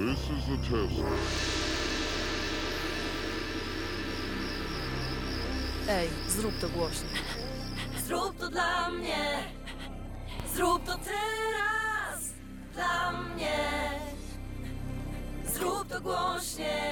This is a test. Ej, zrób to głośno. Zrób to dla mnie. Zrób to teraz. Dla mnie. Zrób to głośniej.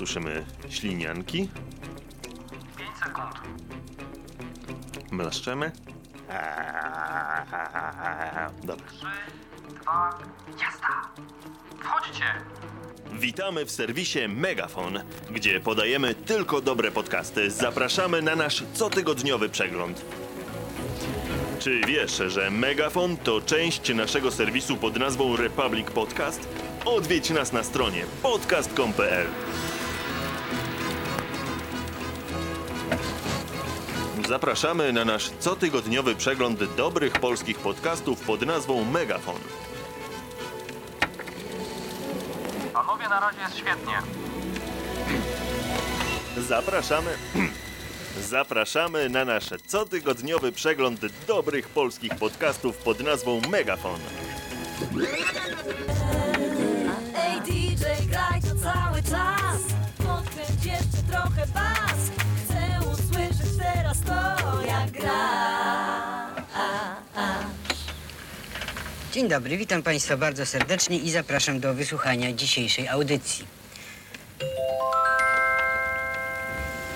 Słyszymy ślinianki. 5 sekund. Mlaszczemy. Dobra. 3, 2, jazda! Wchodźcie! Witamy w serwisie Megafon, gdzie podajemy tylko dobre podcasty. Zapraszamy na nasz cotygodniowy przegląd. Czy wiesz, że Megafon to część naszego serwisu pod nazwą Republic Podcast? Odwiedź nas na stronie podcast.com.pl. Zapraszamy na nasz cotygodniowy przegląd dobrych polskich podcastów pod nazwą Megafon. Panowie, na razie jest świetnie. Zapraszamy. Zapraszamy na nasz cotygodniowy przegląd dobrych polskich podcastów pod nazwą Megafon. Ej DJ, graj to cały czas. Podkręć jeszcze trochę bas. Dzień dobry, witam Państwa bardzo serdecznie i zapraszam do wysłuchania dzisiejszej audycji.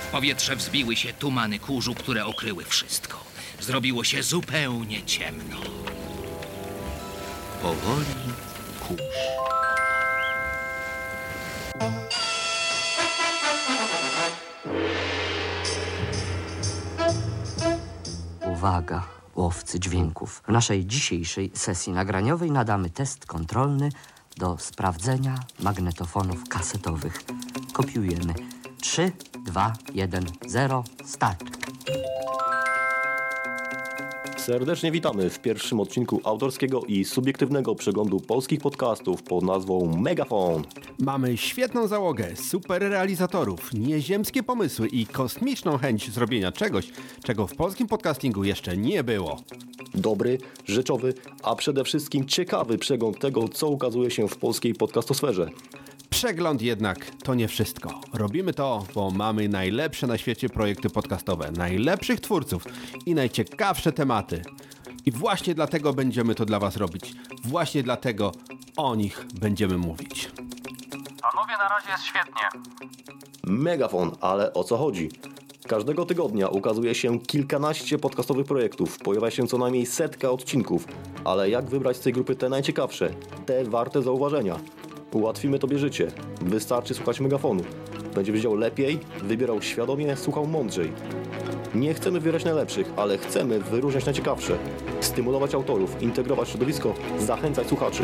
W powietrze wzbiły się tumany kurzu, które okryły wszystko. Zrobiło się zupełnie ciemno. Powoli kurz. Uwaga, łowcy dźwięków. W naszej dzisiejszej sesji nagraniowej nadamy test kontrolny do sprawdzenia magnetofonów kasetowych. Kopiujemy. 3, 2, 1, 0, start. Serdecznie witamy w pierwszym odcinku autorskiego i subiektywnego przeglądu polskich podcastów pod nazwą Megafon. Mamy świetną załogę, super realizatorów, nieziemskie pomysły i kosmiczną chęć zrobienia czegoś, czego w polskim podcastingu jeszcze nie było. Dobry, rzeczowy, a przede wszystkim ciekawy przegląd tego, co ukazuje się w polskiej podcastosferze. Przegląd jednak to nie wszystko. Robimy to, bo mamy najlepsze na świecie projekty podcastowe, najlepszych twórców i najciekawsze tematy. I właśnie dlatego będziemy to dla Was robić. Właśnie dlatego o nich będziemy mówić. Panowie, na razie jest świetnie. Megafon, ale o co chodzi? Każdego tygodnia ukazuje się kilkanaście podcastowych projektów, pojawia się co najmniej setka odcinków. Ale jak wybrać z tej grupy te najciekawsze, te warte zauważenia? Ułatwimy Tobie życie. Wystarczy słuchać megafonu. Będziesz wiedział lepiej, wybierał świadomie, słuchał mądrzej. Nie chcemy wybierać najlepszych, ale chcemy wyróżniać najciekawsze. Stymulować autorów, integrować środowisko, zachęcać słuchaczy.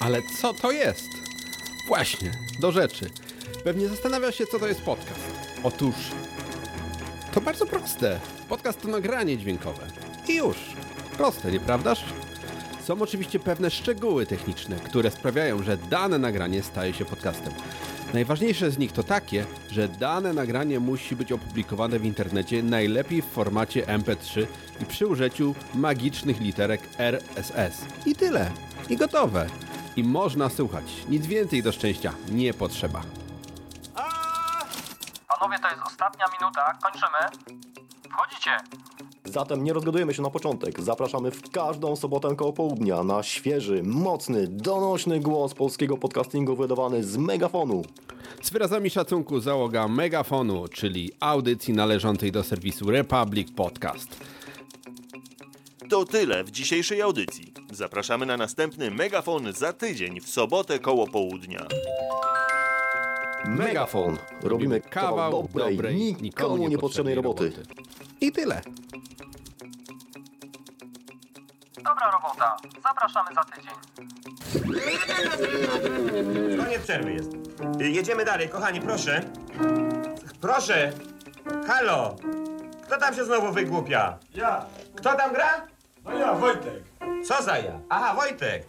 Ale co to jest? Właśnie, do rzeczy. Pewnie zastanawia się, co to jest podcast. Otóż, to bardzo proste. Podcast to nagranie dźwiękowe. I już. Proste, nieprawdaż? Są oczywiście pewne szczegóły techniczne, które sprawiają, że dane nagranie staje się podcastem. Najważniejsze z nich to takie, że dane nagranie musi być opublikowane w internecie najlepiej w formacie MP3 i przy użyciu magicznych literek RSS. I tyle. I gotowe. I można słuchać. Nic więcej do szczęścia nie potrzeba. Panowie, to jest ostatnia minuta. Kończymy. Wchodzicie. Zatem nie rozgadujemy się na początek. Zapraszamy w każdą sobotę koło południa na świeży, mocny, donośny głos polskiego podcastingu wydawany z megafonu. Z wyrazami szacunku załoga Megafonu, czyli audycji należącej do serwisu Republic Podcast. To tyle w dzisiejszej audycji. Zapraszamy na następny Megafon za tydzień w sobotę koło południa. Megafon. Robimy kawał dobrej, nikomu niepotrzebnej roboty. I tyle. Zapraszamy za tydzień. Koniec przerwy jest. Y, Jedziemy dalej, kochani, proszę. Proszę. Halo. Kto tam się znowu wygłupia? Ja. Kto tam gra? No ja, Wojtek. Co za ja? Aha, Wojtek.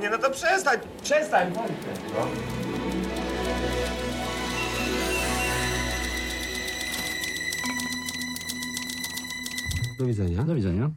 Nie, no to przestań, przestań, Wojtek. No. Do widzenia. Do widzenia.